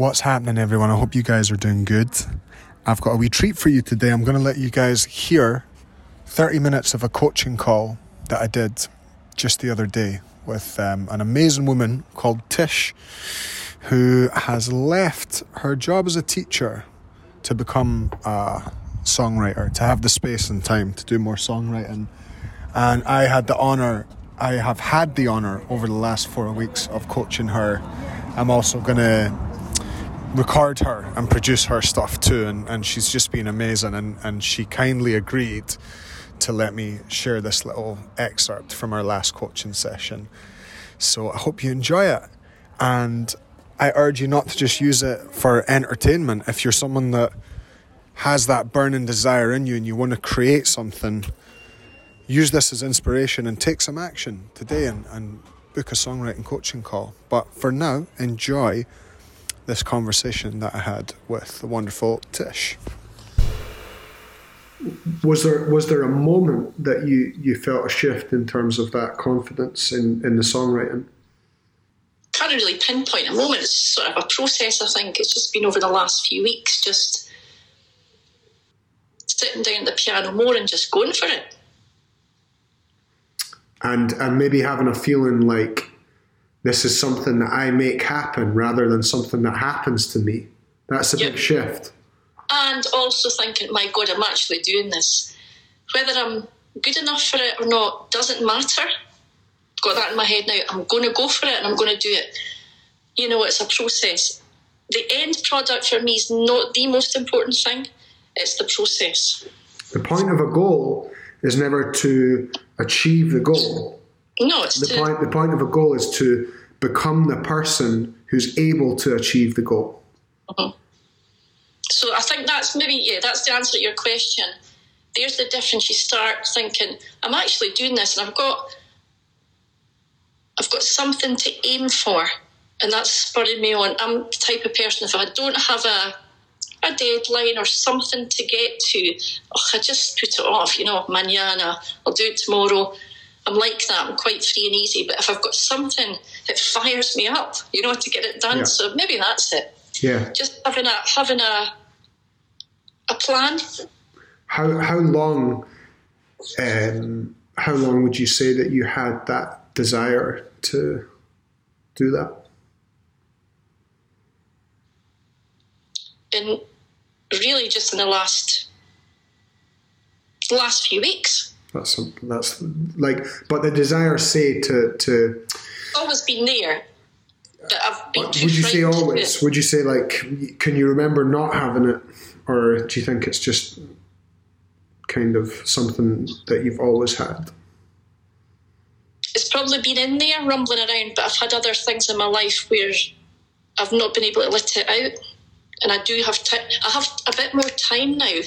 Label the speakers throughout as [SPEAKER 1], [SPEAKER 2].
[SPEAKER 1] What's happening, everyone? I hope you guys are doing good. I've got a wee treat for you today. I'm going to let you guys hear 30 minutes of a coaching call that I did just the other day with um, an amazing woman called Tish, who has left her job as a teacher to become a songwriter, to have the space and time to do more songwriting. And I had the honour, I have had the honour over the last four weeks of coaching her. I'm also going to record her and produce her stuff too. And, and she's just been amazing. And, and she kindly agreed to let me share this little excerpt from our last coaching session. So I hope you enjoy it. And I urge you not to just use it for entertainment. If you're someone that has that burning desire in you and you want to create something, use this as inspiration and take some action today and, and book a songwriting coaching call. But for now, enjoy this conversation that I had with the wonderful Tish. Was there was there a moment that you, you felt a shift in terms of that confidence in, in the songwriting?
[SPEAKER 2] Can't really pinpoint a moment. It's sort of a process. I think it's just been over the last few weeks, just sitting down at the piano more and just going for it.
[SPEAKER 1] And and maybe having a feeling like this is something that I make happen rather than something that happens to me. That's a yep. big shift.
[SPEAKER 2] And also thinking, my God, I'm actually doing this. Whether I'm good enough for it or not doesn't matter. Got that in my head now. I'm going to go for it and I'm going to do it. You know, it's a process. The end product for me is not the most important thing, it's the process.
[SPEAKER 1] The point of a goal is never to achieve the goal
[SPEAKER 2] no, it's
[SPEAKER 1] the to, point. The point of a goal is to become the person who's able to achieve the goal. Mm-hmm.
[SPEAKER 2] So I think that's maybe yeah, that's the answer to your question. There's the difference. You start thinking, I'm actually doing this, and I've got, I've got something to aim for, and that's spurred me on. I'm the type of person if I don't have a a deadline or something to get to, oh, I just put it off. You know, manana, I'll do it tomorrow. I'm like that. I'm quite free and easy. But if I've got something that fires me up, you know, to get it done, yeah. so maybe that's it.
[SPEAKER 1] Yeah.
[SPEAKER 2] Just having a having a a plan.
[SPEAKER 1] How how long? Um, how long would you say that you had that desire to do that?
[SPEAKER 2] In really just in the last last few weeks.
[SPEAKER 1] That's a, that's like, but the desire say to to
[SPEAKER 2] always be near. would
[SPEAKER 1] you say always? Would you say like, can you remember not having it, or do you think it's just kind of something that you've always had?
[SPEAKER 2] It's probably been in there rumbling around, but I've had other things in my life where I've not been able to let it out, and I do have time. I have a bit more time now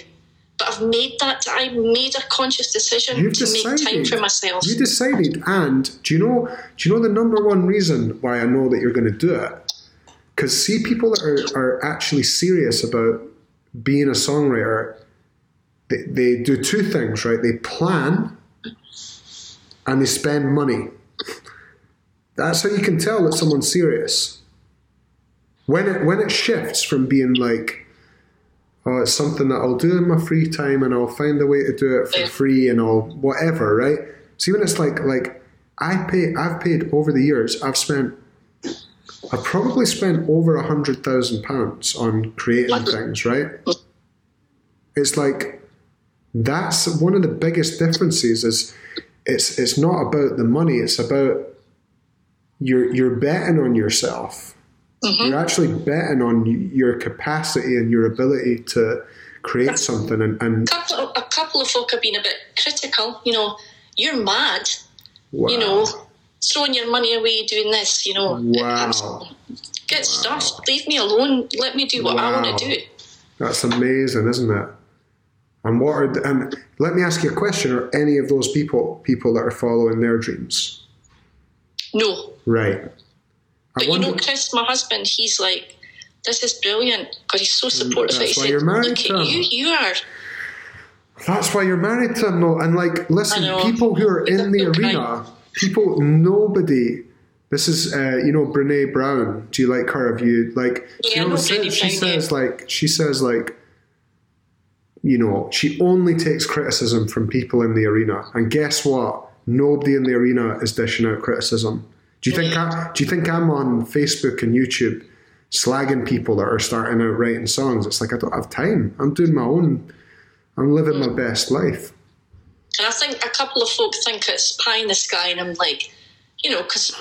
[SPEAKER 2] but I've made that. I made a conscious decision You've to decided. make time for myself.
[SPEAKER 1] You decided, and do you know? Do you know the number one reason why I know that you're going to do it? Because see, people that are, are actually serious about being a songwriter, they, they do two things, right? They plan and they spend money. That's how you can tell that someone's serious. When it when it shifts from being like oh, it's something that I'll do in my free time and I'll find a way to do it for free and I'll whatever, right? See when it's like like I pay I've paid over the years, I've spent I've probably spent over a hundred thousand pounds on creating things, right? It's like that's one of the biggest differences is it's it's not about the money, it's about you're you're betting on yourself Mm-hmm. You're actually betting on your capacity and your ability to create something. And, and
[SPEAKER 2] a, couple of, a couple of folk have been a bit critical. You know, you're mad. Wow. You know, throwing your money away doing this. You know,
[SPEAKER 1] wow.
[SPEAKER 2] get wow. Leave me alone. Let me do what wow. I want to do.
[SPEAKER 1] That's amazing, isn't it? And what are the, and let me ask you a question: Are any of those people people that are following their dreams?
[SPEAKER 2] No.
[SPEAKER 1] Right.
[SPEAKER 2] But you know, Chris, my husband, he's like, this is brilliant because he's so mm, supportive. That's he why said, you're married to him. You, you are.
[SPEAKER 1] That's why you're married to him, though. And like, listen, people who are in the arena, people, nobody. This is, uh, you know, Brene Brown. Do you like her? Have you like?
[SPEAKER 2] Yeah, you know,
[SPEAKER 1] she, she says like she says like you know, she only takes criticism from people in the arena. And guess what? Nobody in the arena is dishing out criticism. Do you think I, do you think I'm on Facebook and YouTube slagging people that are starting out writing songs? It's like I don't have time. I'm doing my own. I'm living my best life.
[SPEAKER 2] And I think a couple of folk think it's pie in the sky, and I'm like, you know, because.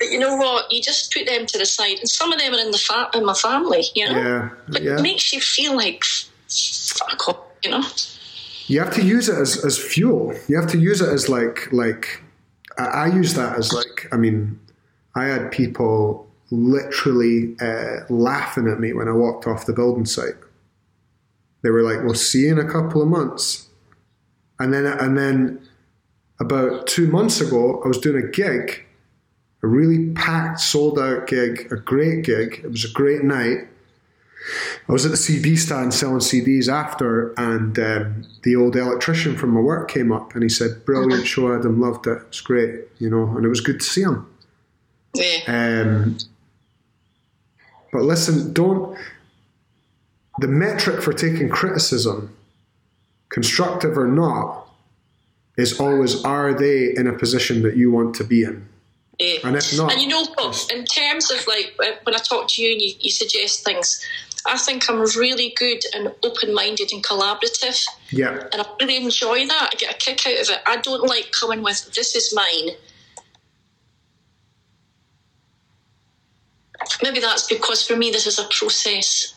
[SPEAKER 2] you know what? You just put them to the side, and some of them are in the fa- in my family, you know.
[SPEAKER 1] Yeah, but yeah.
[SPEAKER 2] it makes you feel like fuck off, you know.
[SPEAKER 1] You have to use it as, as fuel. You have to use it as like like I, I use that as like, I mean, I had people literally uh, laughing at me when I walked off the building site. They were like, "We'll see you in a couple of months," and then and then about two months ago, I was doing a gig, a really packed, sold out gig, a great gig. It was a great night, I was at the CD stand selling CDs after, and um, the old electrician from my work came up and he said, "Brilliant uh-huh. show, Adam. Loved it. It's great, you know." And it was good to see him.
[SPEAKER 2] Yeah.
[SPEAKER 1] Um, but listen, don't. The metric for taking criticism, constructive or not, is always are they in a position that you want to be in?
[SPEAKER 2] Yeah.
[SPEAKER 1] And if not,
[SPEAKER 2] and you know, in terms of like when I talk to you and you, you suggest things, I think I'm really good and open minded and collaborative.
[SPEAKER 1] Yeah.
[SPEAKER 2] And I really enjoy that. I get a kick out of it. I don't like coming with, this is mine. Maybe that's because for me, this is a process.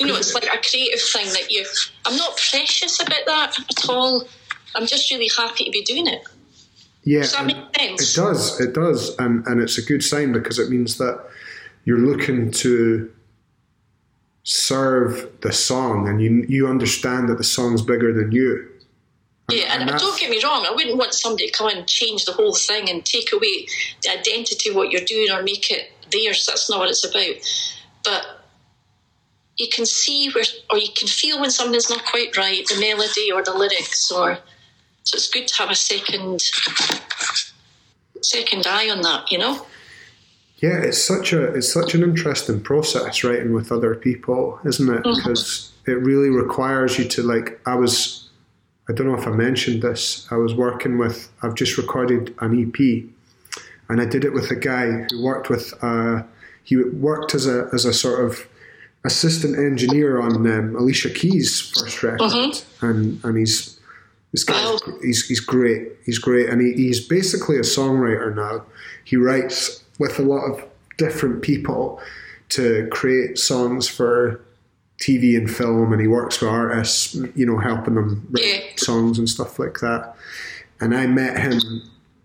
[SPEAKER 2] You know, it's like a creative thing that you, I'm not precious about that at all. I'm just really happy to be doing it.
[SPEAKER 1] Yeah. Does that
[SPEAKER 2] make sense?
[SPEAKER 1] It does. It does. And, and it's a good sign because it means that you're looking to serve the song and you you understand that the song's bigger than you.
[SPEAKER 2] And, yeah, and, and don't get me wrong, I wouldn't want somebody to come and change the whole thing and take away the identity of what you're doing or make it theirs. That's not what it's about. But you can see where, or you can feel when something's not quite right, the melody or the lyrics, or so it's good to have a second second eye on that, you know.
[SPEAKER 1] Yeah, it's such a it's such an interesting process writing with other people, isn't it? Mm-hmm. Because mm-hmm. it really requires you to like. I was, I don't know if I mentioned this. I was working with. I've just recorded an EP, and I did it with a guy who worked with. Uh, he worked as a as a sort of assistant engineer on um, Alicia Keys' first record, mm-hmm. and and he's this guy oh. he's he's great. He's great, and he, he's basically a songwriter now. He writes with a lot of different people to create songs for TV and film, and he works for artists, you know, helping them write yeah. songs and stuff like that. And I met him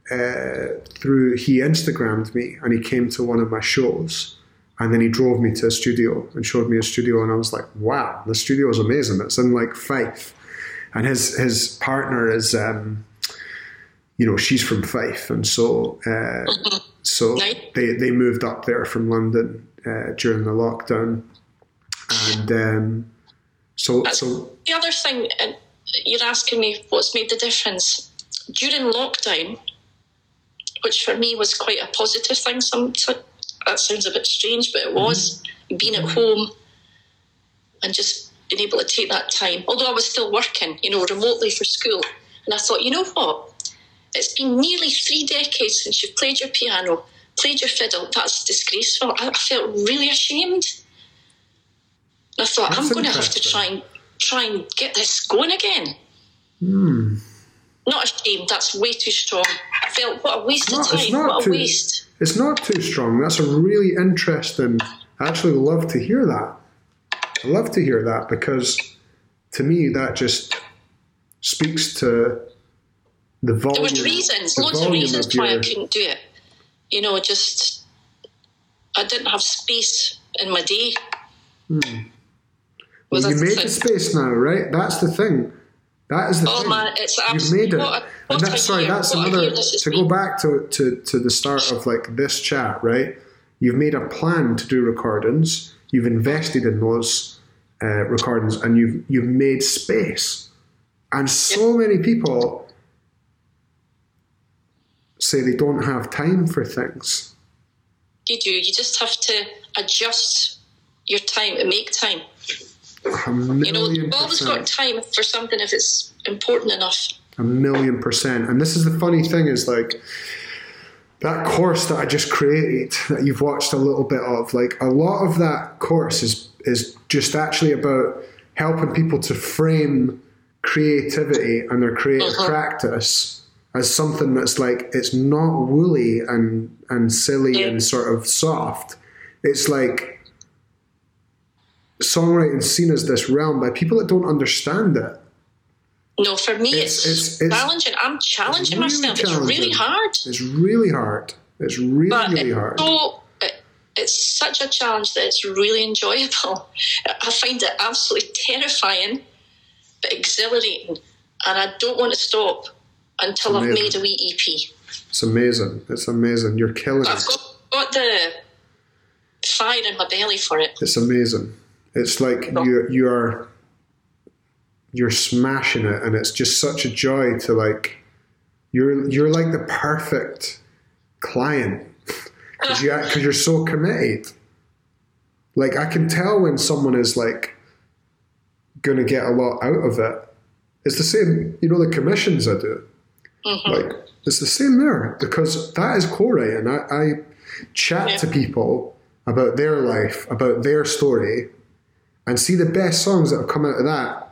[SPEAKER 1] uh, through he Instagrammed me, and he came to one of my shows, and then he drove me to a studio and showed me a studio, and I was like, wow, the studio is amazing. It's in like Fife, and his his partner is. Um, you know, she's from Fife, and so uh, mm-hmm. so they they moved up there from London uh, during the lockdown, and um, so uh, so
[SPEAKER 2] the other thing uh, you're asking me what's made the difference during lockdown, which for me was quite a positive thing. Some that sounds a bit strange, but it mm-hmm. was mm-hmm. being at home and just being able to take that time. Although I was still working, you know, remotely for school, and I thought, you know what it's been nearly three decades since you've played your piano, played your fiddle. That's disgraceful. I, felt really ashamed. And I thought, That's I'm going to have to try and try and get this going again.
[SPEAKER 1] Hmm.
[SPEAKER 2] Not ashamed. That's way too strong. I felt what a waste not, of time. What too, a waste.
[SPEAKER 1] It's not too strong. That's a really interesting. I actually love to hear that. I love to hear that because to me that just speaks to the volume.
[SPEAKER 2] There was reasons, the of reasons of your... why I couldn't do it. You know, just I didn't have space in my day. Hmm.
[SPEAKER 1] Well, well you made the, the space now, right? That's the thing. That is the
[SPEAKER 2] oh, thing.
[SPEAKER 1] Man, it's
[SPEAKER 2] You've made it. What, what and that's sorry, that's another
[SPEAKER 1] to go back to, to, to the start of like this chat, right? You've made a plan to do recordings, you've invested in those uh, recordings, and you've you've made space. And so yep. many people say they don't have time for things.
[SPEAKER 2] You do. You just have to adjust your time and make time.
[SPEAKER 1] You know, you've always got
[SPEAKER 2] time for something if it's important enough.
[SPEAKER 1] A million percent. And this is the funny thing is like that course that I just created that you've watched a little bit of, like a lot of that course is is just actually about helping people to frame creativity and their creative uh-huh. practice as something that's like it's not woolly and and silly and sort of soft. It's like songwriting seen as this realm by people that don't understand it.
[SPEAKER 2] No, for me, it's, it's, it's, challenging. I'm challenging really myself. Challenging. It's really hard.
[SPEAKER 1] It's really hard. It's really, but really it's hard.
[SPEAKER 2] So, it, it's such a challenge that it's really enjoyable. I find it absolutely terrifying, but exhilarating. And I don't want to stop until I've made a wee EP.
[SPEAKER 1] It's amazing. It's amazing. You're killing I've
[SPEAKER 2] it. I've got, the fire in my belly for it.
[SPEAKER 1] It's amazing. It's like you you are you're smashing it, and it's just such a joy to like. You're you're like the perfect client because you because you're so committed. Like I can tell when someone is like going to get a lot out of it. It's the same, you know, the commissions I do Mm-hmm. Like it's the same there because that is Corey, and I, I chat yeah. to people about their life, about their story, and see the best songs that have come out of that.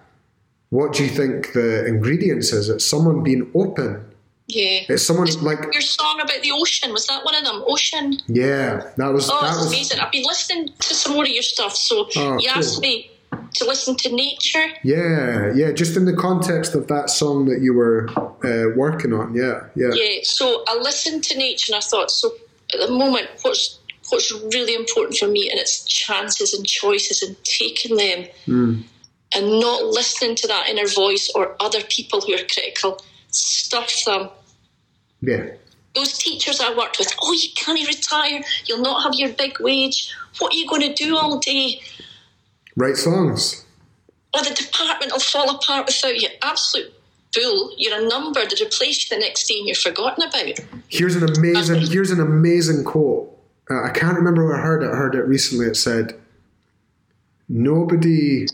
[SPEAKER 1] What do you think the ingredients is? It's someone being open.
[SPEAKER 2] Yeah.
[SPEAKER 1] It's someone like
[SPEAKER 2] your song about the ocean was that one of them? Ocean.
[SPEAKER 1] Yeah, that was.
[SPEAKER 2] Oh, that was, amazing! I've been listening to some more of your stuff, so oh, you cool. asked me to listen to nature.
[SPEAKER 1] Yeah, yeah, just in the context of that song that you were uh, working on. Yeah, yeah.
[SPEAKER 2] Yeah, so I listened to nature and I thought, so at the moment, what's what's really important for me and it's chances and choices and taking them mm. and not listening to that inner voice or other people who are critical stuff them
[SPEAKER 1] yeah
[SPEAKER 2] those teachers i worked with oh you can't retire you'll not have your big wage what are you going to do all day
[SPEAKER 1] Write songs.
[SPEAKER 2] Or the department will fall apart without you. Absolute bull. You're a number that replace you the next day and you're forgotten about.
[SPEAKER 1] Here's an amazing. here's an amazing quote. Uh, I can't remember where I heard it. I heard it recently. It said, "Nobody,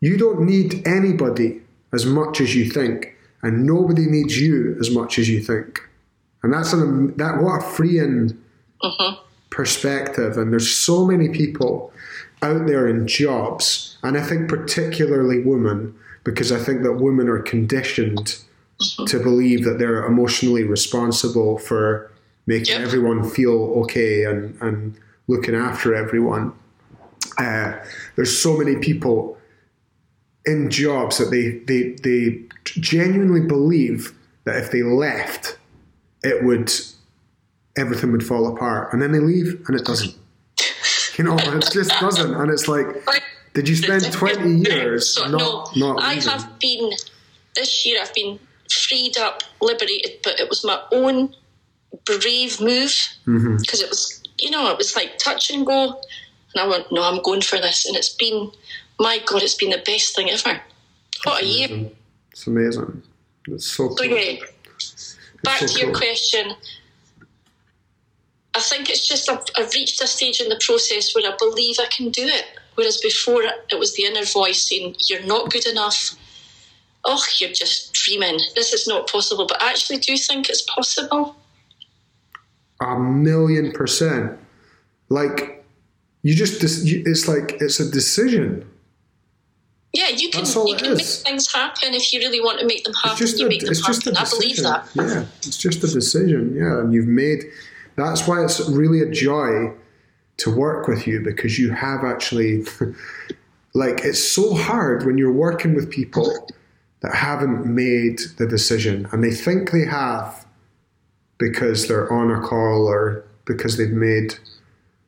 [SPEAKER 1] you don't need anybody as much as you think, and nobody needs you as much as you think." And that's an that what a freeing uh-huh. perspective. And there's so many people out there in jobs, and I think particularly women, because I think that women are conditioned mm-hmm. to believe that they're emotionally responsible for making yep. everyone feel okay and, and looking after everyone. Uh, there's so many people in jobs that they, they, they genuinely believe that if they left, it would everything would fall apart, and then they leave and it doesn't. you know, it just doesn't. And it's like, did you spend 20 years so, not, no, not I
[SPEAKER 2] have been, this year I've been freed up, liberated, but it was my own brave move because mm-hmm. it was, you know, it was like touch and go. And I went, no, I'm going for this. And it's been, my God, it's been the best thing ever. What That's a amazing.
[SPEAKER 1] year. It's amazing. It's so cool.
[SPEAKER 2] back so to your question. I think it's just I've, I've reached a stage in the process where I believe I can do it. Whereas before, it was the inner voice saying, You're not good enough. Oh, you're just dreaming. This is not possible. But I actually do think it's possible.
[SPEAKER 1] A million percent. Like, you just, it's like, it's a decision.
[SPEAKER 2] Yeah, you can, you can make things happen if you really want to make them happen. It's just you a, make them happen. I believe that.
[SPEAKER 1] Yeah, it's just a decision. Yeah, and you've made that's why it's really a joy to work with you because you have actually, like, it's so hard when you're working with people that haven't made the decision and they think they have because they're on a call or because they've made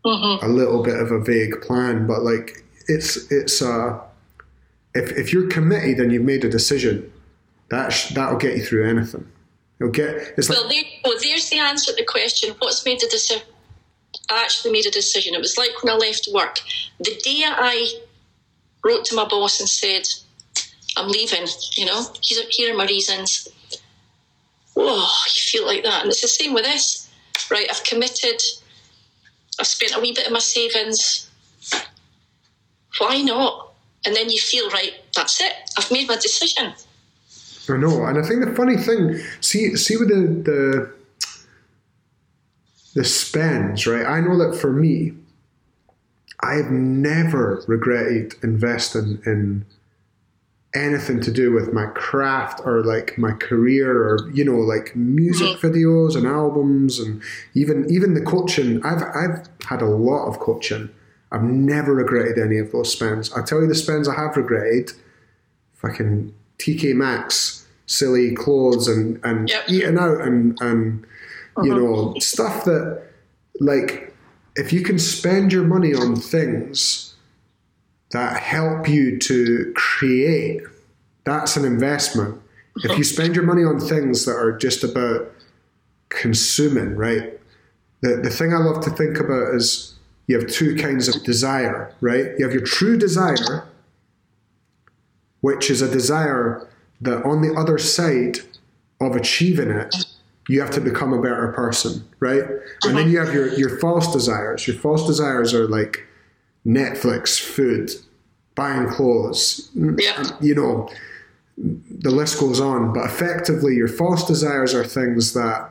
[SPEAKER 1] mm-hmm. a little bit of a vague plan. But, like, it's, it's a, uh, if, if you're committed and you've made a decision, that sh- that'll get you through anything. Okay. It's
[SPEAKER 2] well,
[SPEAKER 1] there,
[SPEAKER 2] well, there's the answer to the question. What's made the decision? I actually made a decision. It was like when I left work. The day I wrote to my boss and said, I'm leaving, you know, here are my reasons. Oh, you feel like that. And it's the same with this, right? I've committed, I've spent a wee bit of my savings. Why not? And then you feel, right, that's it. I've made my decision.
[SPEAKER 1] I know, and I think the funny thing, see, see with the the the spends, right? I know that for me, I've never regretted investing in anything to do with my craft or like my career or you know like music mm-hmm. videos and albums and even even the coaching I've I've had a lot of coaching I've never regretted any of those spends I tell you the spends I have regretted fucking TK Maxx silly clothes and, and yep. eating out and, and you uh-huh. know, stuff that, like, if you can spend your money on things that help you to create, that's an investment. If you spend your money on things that are just about consuming, right? The, the thing I love to think about is you have two kinds of desire, right? You have your true desire, which is a desire that on the other side of achieving it, you have to become a better person, right? Mm-hmm. And then you have your, your false desires. Your false desires are like Netflix, food, buying clothes,
[SPEAKER 2] yeah.
[SPEAKER 1] you know, the list goes on. But effectively, your false desires are things that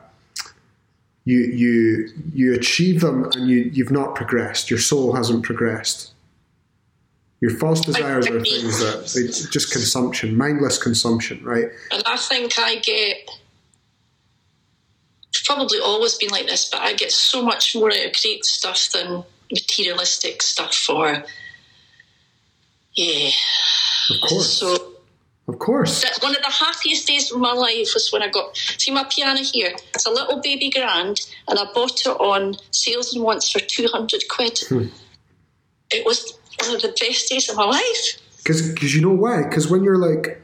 [SPEAKER 1] you you you achieve them and you you've not progressed. Your soul hasn't progressed. Your false desires are things that it's just consumption, mindless consumption, right?
[SPEAKER 2] And I think I get probably always been like this, but I get so much more out of great stuff than materialistic stuff or yeah.
[SPEAKER 1] Of course. So of course.
[SPEAKER 2] One of the happiest days of my life was when I got see my piano here. It's a little baby grand, and I bought it on sales and once for two hundred quid. Hmm. It was one of the best days of my life. Because
[SPEAKER 1] you know why? Because when you're like,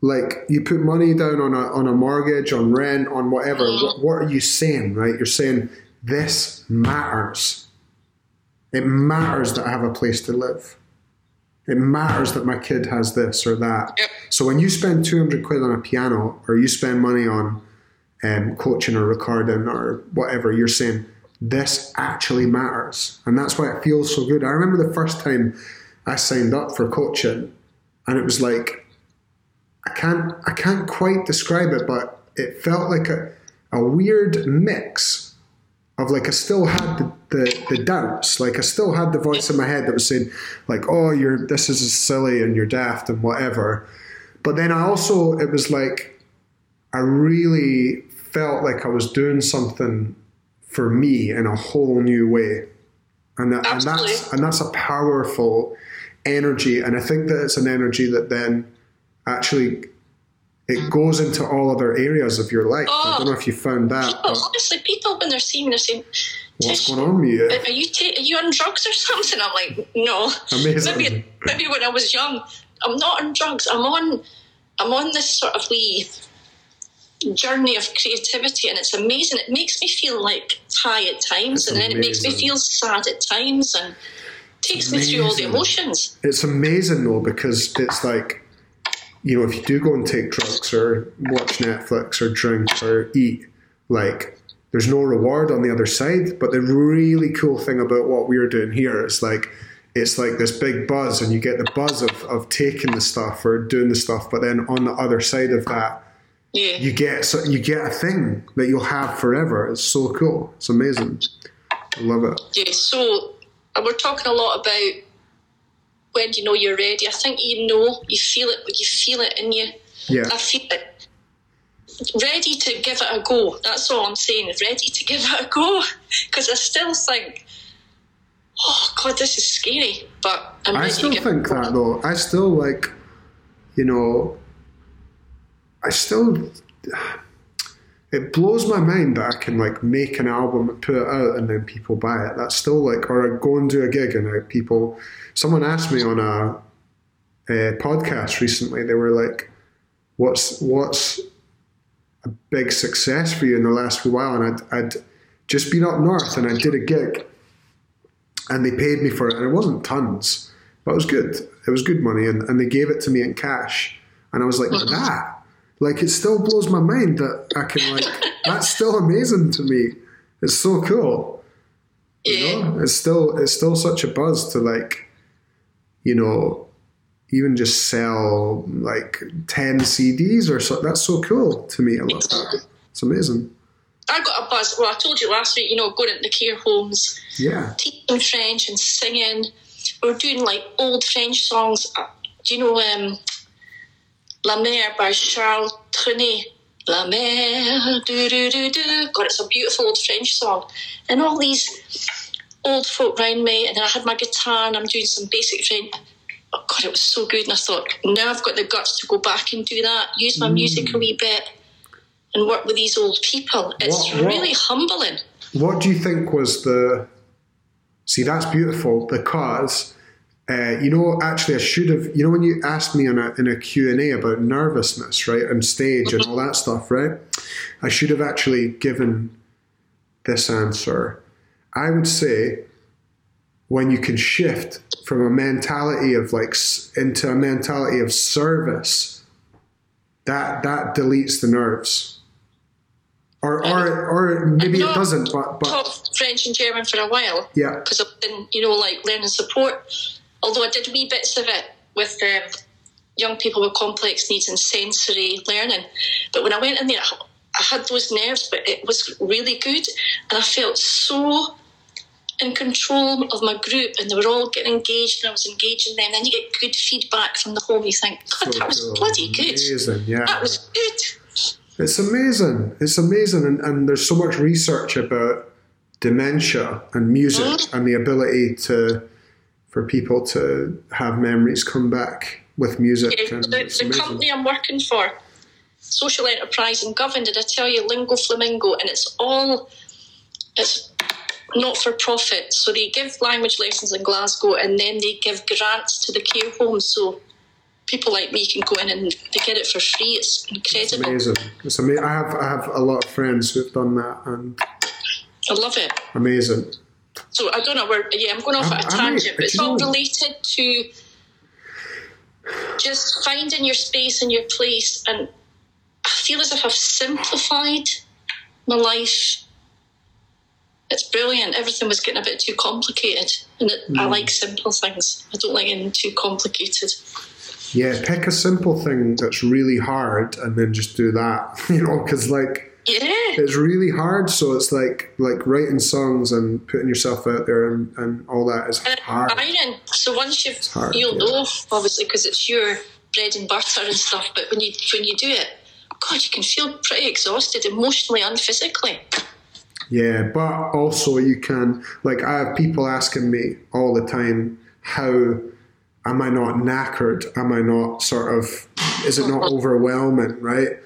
[SPEAKER 1] like you put money down on a, on a mortgage, on rent, on whatever, mm. what, what are you saying, right? You're saying, this matters. It matters that I have a place to live. It matters that my kid has this or that.
[SPEAKER 2] Yep.
[SPEAKER 1] So when you spend 200 quid on a piano or you spend money on um, coaching or recording or whatever, you're saying, this actually matters. And that's why it feels so good. I remember the first time I signed up for coaching and it was like, I can't, I can't quite describe it, but it felt like a, a weird mix of like I still had the, the, the doubts, like I still had the voice in my head that was saying, like, oh, you're this is silly and you're daft and whatever. But then I also it was like I really felt like I was doing something for me in a whole new way. And, that, and that's and that's a powerful energy. And I think that it's an energy that then actually it goes into all other areas of your life. Oh, I don't oh. know if you found that.
[SPEAKER 2] People, honestly, people when they're seeing, they're saying,
[SPEAKER 1] "What's going on with
[SPEAKER 2] you? Are you are you on drugs or something?" I'm like, "No." Amazing. Maybe maybe when I was young, I'm not on drugs. I'm on I'm on this sort of wee journey of creativity and it's amazing. It makes me feel like high at times it's and then amazing. it makes me feel sad at times and takes me through all the emotions.
[SPEAKER 1] It's amazing though because it's like you know if you do go and take drugs or watch Netflix or drink or eat like there's no reward on the other side but the really cool thing about what we're doing here is like it's like this big buzz and you get the buzz of, of taking the stuff or doing the stuff but then on the other side of that yeah. you get so you get a thing that you'll have forever. It's so cool. It's amazing. I love it.
[SPEAKER 2] Yeah. So we're talking a lot about when you know you're ready. I think you know, you feel it, you feel it in you.
[SPEAKER 1] Yeah. I
[SPEAKER 2] feel it. Ready to give it a go. That's all I'm saying. Ready to give it a go because I still think. Oh God, this is scary. But
[SPEAKER 1] I'm i still think that though. I still like, you know, I still it blows my mind that I can like make an album and put it out and then people buy it. That's still like, or I go and do a gig and I, uh, people. Someone asked me on a, a, podcast recently. They were like, "What's what's a big success for you in the last few while?" And I'd, I'd just been up north and I did a gig, and they paid me for it, and it wasn't tons, but it was good. It was good money, and, and they gave it to me in cash, and I was like, mm-hmm. "That." Like it still blows my mind that I can like that's still amazing to me. It's so cool. Yeah. You know? It's still it's still such a buzz to like, you know, even just sell like ten CDs or so. That's so cool to me. I love that. It's amazing.
[SPEAKER 2] I got a buzz. Well, I told you last week. You know, going into the care homes,
[SPEAKER 1] yeah,
[SPEAKER 2] teaching French and singing. We are doing like old French songs. Uh, do you know um, La Mer by Charles Trenet. La Mer, do do do do. God, it's a beautiful old French song. And all these old folk round me, and then I had my guitar and I'm doing some basic French. Oh God, it was so good. And I thought, now I've got the guts to go back and do that, use my mm. music a mm. wee bit and work with these old people. It's what, what, really humbling.
[SPEAKER 1] What do you think was the. See, that's beautiful because uh, you know, actually, I should have. You know, when you asked me in a in a Q and A about nervousness, right, on stage and all that stuff, right? I should have actually given this answer. I would say when you can shift from a mentality of like into a mentality of service, that that deletes the nerves. Or, or, or maybe it doesn't.
[SPEAKER 2] But, but taught French and
[SPEAKER 1] German
[SPEAKER 2] for a while. Yeah, because I've been, you know, like learning support although I did wee bits of it with um, young people with complex needs and sensory learning. But when I went in there, I had those nerves, but it was really good. And I felt so in control of my group, and they were all getting engaged, and I was engaging them. And then you get good feedback from the home. You think, God, so that was good. bloody good. Amazing, yeah. That was
[SPEAKER 1] good. It's amazing. It's amazing. And, and there's so much research about dementia and music mm. and the ability to for people to have memories come back with music.
[SPEAKER 2] Yeah, the, the company I'm working for, Social Enterprise and Govan, did I tell you Lingo Flamingo? And it's all it's not for profit. So they give language lessons in Glasgow and then they give grants to the care homes. So people like me can go in and they get it for free. It's incredible.
[SPEAKER 1] It's amazing. It's amazing. I have I have a lot of friends who've done that and
[SPEAKER 2] I love it.
[SPEAKER 1] Amazing.
[SPEAKER 2] So I don't know where. Yeah, I'm going off at a tangent, I, but it's all know. related to just finding your space and your place. And I feel as if I've simplified my life. It's brilliant. Everything was getting a bit too complicated, and it, I mm. like simple things. I don't like anything too complicated.
[SPEAKER 1] Yeah, pick a simple thing that's really hard, and then just do that. you know, because like
[SPEAKER 2] yeah.
[SPEAKER 1] It's really hard. So it's like like writing songs and putting yourself out there and, and all that is and hard.
[SPEAKER 2] So once you've hard, you'll yeah. know obviously because it's your bread and butter and stuff. But when you when you do it, God, you can feel pretty exhausted emotionally and physically.
[SPEAKER 1] Yeah, but also you can like I have people asking me all the time how am I not knackered? Am I not sort of is it not overwhelming? Right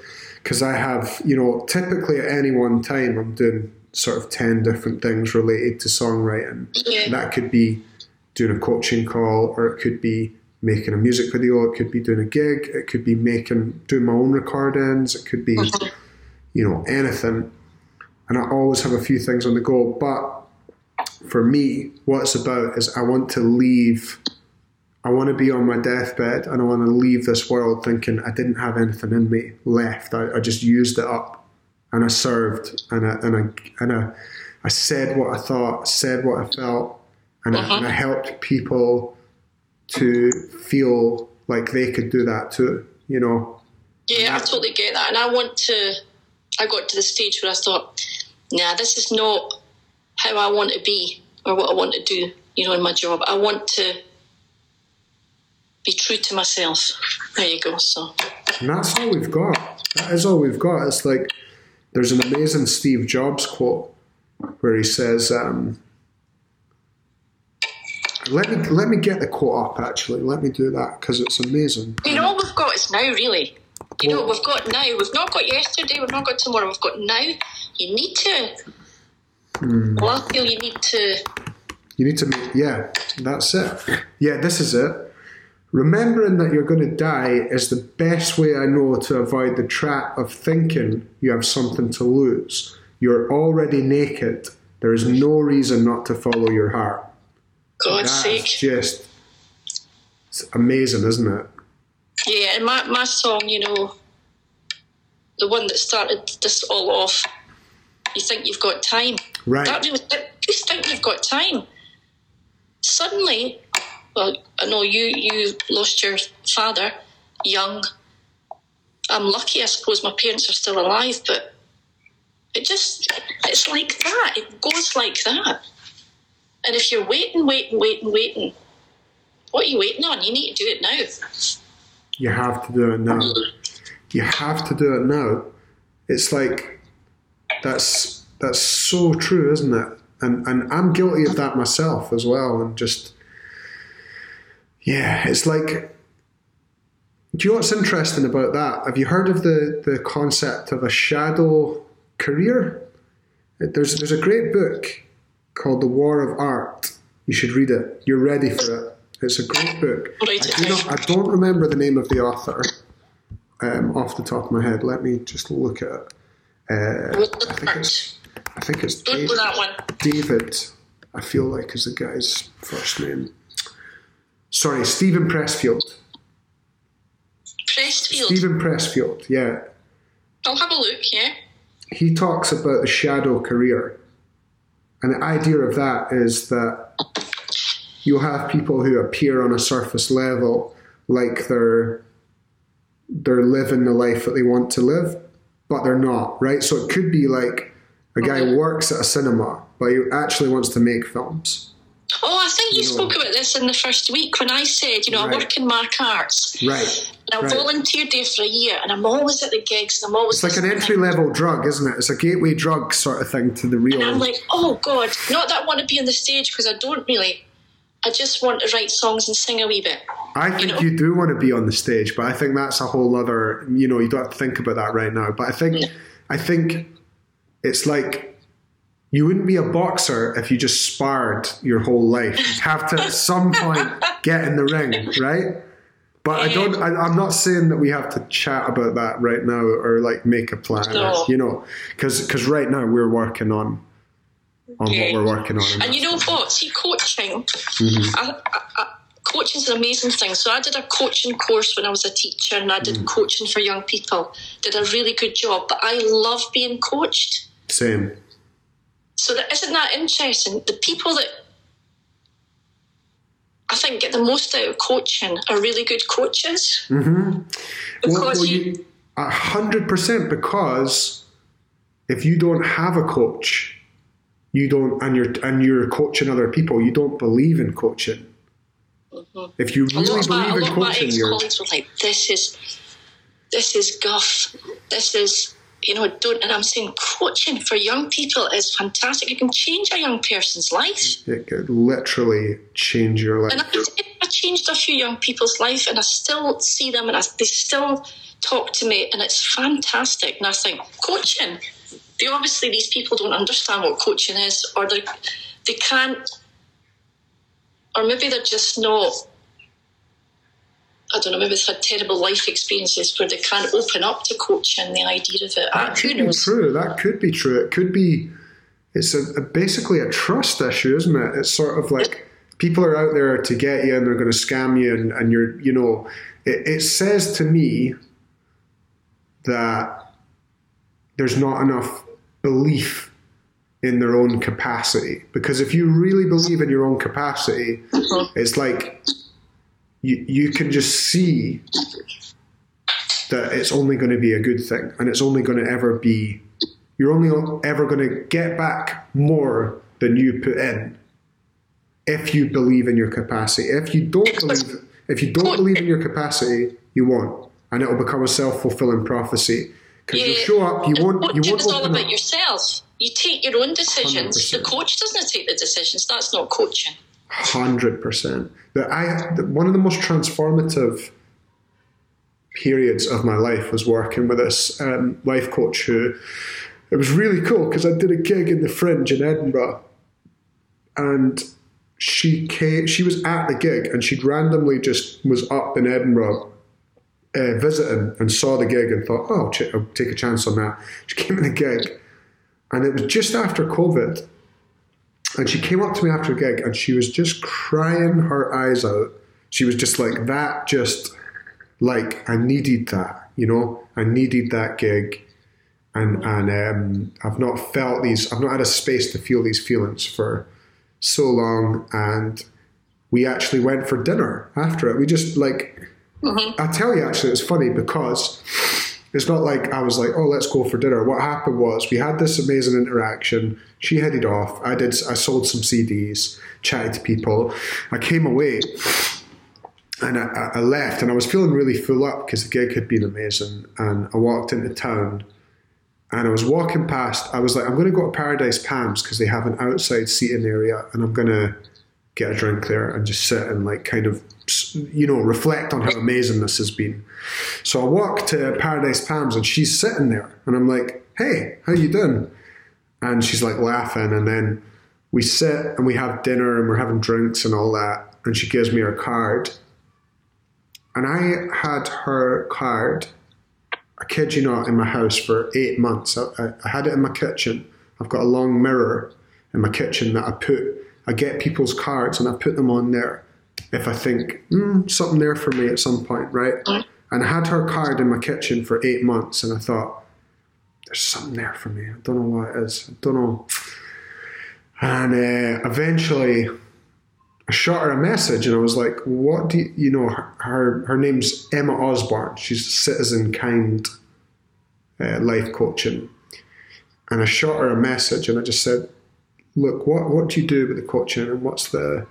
[SPEAKER 1] because I have, you know, typically at any one time I'm doing sort of 10 different things related to songwriting. Yeah. That could be doing a coaching call, or it could be making a music video, it could be doing a gig, it could be making, doing my own recordings, it could be, mm-hmm. you know, anything. And I always have a few things on the go. But for me, what it's about is I want to leave I want to be on my deathbed and I want to leave this world thinking I didn't have anything in me left. I, I just used it up and I served and I, and I, and I, I said what I thought, said what I felt, and, uh-huh. I, and I uh-huh. helped people to feel like they could do that too, you know?
[SPEAKER 2] Yeah, I totally get that. And I want to, I got to the stage where I thought, nah, this is not how I want to be or what I want to do, you know, in my job. I want to be true to myself. There you go. So. And
[SPEAKER 1] that's all we've got. That is all we've got. It's like there's an amazing Steve Jobs quote where he says, um, "Let me let me get the quote up. Actually, let me do that because it's amazing."
[SPEAKER 2] You know, all we've got is now, really. You what? know, we've got now. We've not got yesterday. We've not got tomorrow. We've got now. You need to. Hmm. Well, I feel you need to. You need to.
[SPEAKER 1] Make,
[SPEAKER 2] yeah, that's
[SPEAKER 1] it. Yeah, this is it Remembering that you're going to die is the best way I know to avoid the trap of thinking you have something to lose. You're already naked. There is no reason not to follow your heart.
[SPEAKER 2] God's sake.
[SPEAKER 1] just it's amazing, isn't it?
[SPEAKER 2] Yeah, and my, my song, you know, the one that started this all off, you think you've got time.
[SPEAKER 1] Right. That, you
[SPEAKER 2] think you've got time. Suddenly, well, uh, no, you you lost your father young. I'm lucky, I suppose. My parents are still alive, but it just it's like that. It goes like that. And if you're waiting, waiting, waiting, waiting, what are you waiting on? You need to do it now.
[SPEAKER 1] You have to do it now. You have to do it now. It's like that's that's so true, isn't it? And and I'm guilty of that myself as well. And just yeah, it's like. Do you know what's interesting about that? Have you heard of the, the concept of a shadow career? There's, there's a great book called The War of Art. You should read it. You're ready for it. It's a great book. I, do
[SPEAKER 2] not,
[SPEAKER 1] I don't remember the name of the author um, off the top of my head. Let me just look at it. Uh, I,
[SPEAKER 2] think it's,
[SPEAKER 1] I think it's David. David, I feel like, is the guy's first name sorry, Steven Pressfield.
[SPEAKER 2] Pressfield.
[SPEAKER 1] Steven Pressfield, yeah.
[SPEAKER 2] I'll have a look, yeah.
[SPEAKER 1] He talks about the shadow career. And the idea of that is that you'll have people who appear on a surface level like they're they're living the life that they want to live, but they're not, right? So it could be like a guy works at a cinema, but he actually wants to make films.
[SPEAKER 2] Oh, I think you, you spoke know. about this in the first week when I said, you know, right. I work in Mark Arts.
[SPEAKER 1] Right.
[SPEAKER 2] And I
[SPEAKER 1] right.
[SPEAKER 2] volunteered there for a year and I'm always at the gigs and I'm always.
[SPEAKER 1] It's like an entry level drug, isn't it? It's a gateway drug sort of thing to the real. And
[SPEAKER 2] I'm like, oh God, not that I want to be on the stage because I don't really. I just want to write songs and sing a wee bit.
[SPEAKER 1] I think you, know? you, do want to be on the stage, but I think that's a whole other, you know, you don't have to think about that right now. But I think, I think it's like you wouldn't be a boxer if you just sparred your whole life. you have to at some point get in the ring, right? But I don't. I, am not saying that we have to chat about that right now or like make a plan. No. Or, you know, because because right now we're working on on what we're working on.
[SPEAKER 2] And you know what? See, coaching. Mm-hmm. an amazing thing. So I did a coaching course when I was a teacher, and I did mm. coaching for young people. Did a really good job, but I love being coached.
[SPEAKER 1] Same
[SPEAKER 2] so that isn't that interesting? The people that I think get the most out of coaching are really good coaches. Mm-hmm.
[SPEAKER 1] Because a hundred percent because if you don't have a coach, you don't and you're and you're coaching other people, you don't believe in coaching. Mm-hmm. If you really believe my, in coaching, you're
[SPEAKER 2] like, this is this is guff. This is you know, don't. And I'm saying coaching for young people is fantastic. You can change a young person's life.
[SPEAKER 1] It could literally change your life. And I,
[SPEAKER 2] I changed a few young people's life, and I still see them, and I, they still talk to me, and it's fantastic. And I think coaching. They obviously these people don't understand what coaching is, or they they can't, or maybe they're just not I don't know, maybe they've had terrible life experiences where they can't open up to coaching the idea of it. That ah, could be true.
[SPEAKER 1] That could be true. It could be, it's a, a, basically a trust issue, isn't it? It's sort of like people are out there to get you and they're going to scam you, and, and you're, you know, it, it says to me that there's not enough belief in their own capacity because if you really believe in your own capacity, mm-hmm. it's like you, you can just see that it's only going to be a good thing and it's only going to ever be, you're only ever going to get back more than you put in if you believe in your capacity. If you don't believe, if you don't believe in your capacity, you won't, and it'll become a self-fulfilling prophecy. Because yeah. you show up, you won't. you won't
[SPEAKER 2] all about
[SPEAKER 1] up.
[SPEAKER 2] yourself. You take your own decisions. 100%. The coach doesn't take the decisions. That's not coaching
[SPEAKER 1] hundred percent. That I one of the most transformative periods of my life was working with this um, life coach who it was really cool because I did a gig in the Fringe in Edinburgh, and she came, she was at the gig and she'd randomly just was up in Edinburgh uh, visiting and saw the gig and thought, oh, I'll, ch- I'll take a chance on that. She came in the gig, and it was just after COVID and she came up to me after a gig and she was just crying her eyes out. She was just like, that just, like, I needed that, you know? I needed that gig. And, and um, I've not felt these, I've not had a space to feel these feelings for so long. And we actually went for dinner after it. We just, like, mm-hmm. I tell you, actually, it's funny because it's not like I was like, oh, let's go for dinner. What happened was we had this amazing interaction. She headed off. I did. I sold some CDs, chatted to people. I came away and I, I left, and I was feeling really full up because the gig had been amazing. And I walked into town, and I was walking past. I was like, I'm going to go to Paradise Palms because they have an outside seating area, and I'm going to get a drink there and just sit and like kind of you know, reflect on how amazing this has been. So I walk to Paradise Palms and she's sitting there and I'm like, hey, how you doing? And she's like laughing and then we sit and we have dinner and we're having drinks and all that. And she gives me her card. And I had her card, I kid you not, in my house for eight months. I, I, I had it in my kitchen. I've got a long mirror in my kitchen that I put, I get people's cards and I put them on there if I think mm, something there for me at some point, right? And I had her card in my kitchen for eight months, and I thought there's something there for me. I don't know what it is. I don't know. And uh, eventually, I shot her a message, and I was like, "What do you, you know? Her, her, her name's Emma Osborne. She's a Citizen Kind uh, life coaching." And I shot her a message, and I just said, "Look, what what do you do with the coaching, and what's the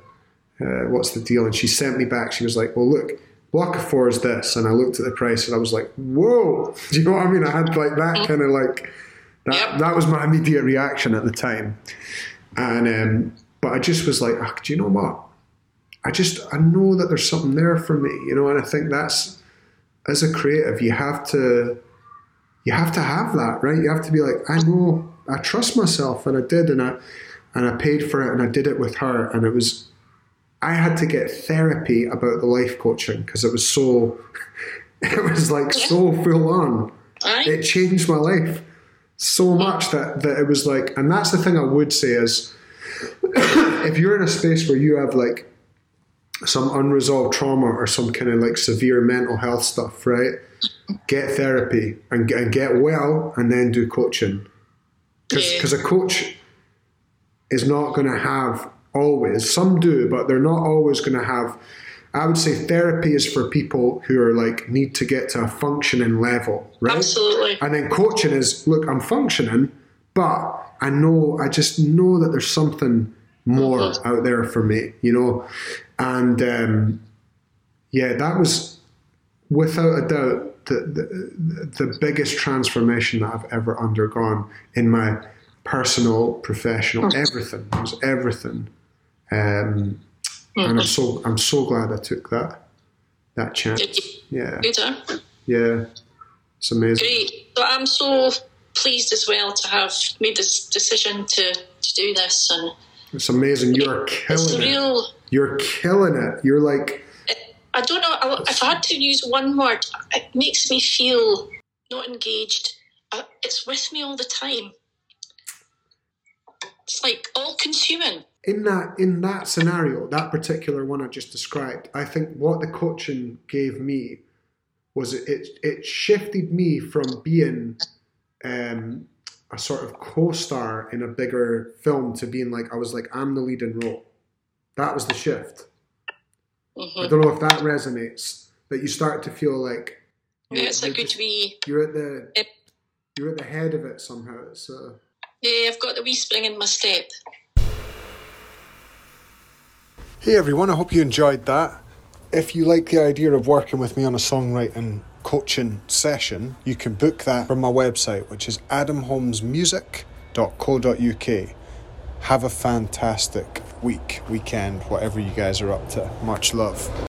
[SPEAKER 1] uh, what's the deal? And she sent me back. She was like, well, look, block of four is this. And I looked at the price and I was like, whoa. Do you know what I mean? I had like that kind of like, that, that was my immediate reaction at the time. And, um, but I just was like, oh, do you know what? I just, I know that there's something there for me, you know, and I think that's, as a creative, you have to, you have to have that, right? You have to be like, I know, I trust myself, and I did, and I, and I paid for it, and I did it with her, and it was I had to get therapy about the life coaching because it was so, it was like yeah. so full on. It changed my life so much that, that it was like, and that's the thing I would say is if you're in a space where you have like some unresolved trauma or some kind of like severe mental health stuff, right? Get therapy and, and get well and then do coaching. Because yeah. Cause a coach is not going to have always. Some do, but they're not always going to have. I would say therapy is for people who are like need to get to a functioning level, right?
[SPEAKER 2] Absolutely.
[SPEAKER 1] And then coaching is look, I'm functioning, but I know I just know that there's something more mm-hmm. out there for me, you know. And um, yeah, that was without a doubt the, the the biggest transformation that I've ever undergone in my personal, professional, everything. It was everything. Um, hmm. And I'm so I'm so glad I took that that chance. Yeah. Yeah. It's amazing.
[SPEAKER 2] Great. So I'm so pleased as well to have made this decision to, to do this and
[SPEAKER 1] it's amazing. You're killing it. You're killing it. You're like
[SPEAKER 2] I don't know. If I had to use one word, it makes me feel not engaged. It's with me all the time. It's like all consuming
[SPEAKER 1] in that in that scenario, that particular one I just described, I think what the coaching gave me was it it, it shifted me from being um, a sort of co-star in a bigger film to being like I was like I'm the leading role. That was the shift. Mm-hmm. I don't know if that resonates. but you start to feel like
[SPEAKER 2] yeah, it's a good to
[SPEAKER 1] you're at the you're at the head of it somehow. So
[SPEAKER 2] yeah, I've got the wee spring in my step.
[SPEAKER 1] Hey everyone, I hope you enjoyed that. If you like the idea of working with me on a songwriting coaching session, you can book that from my website, which is adamholmesmusic.co.uk. Have a fantastic week, weekend, whatever you guys are up to. Much love.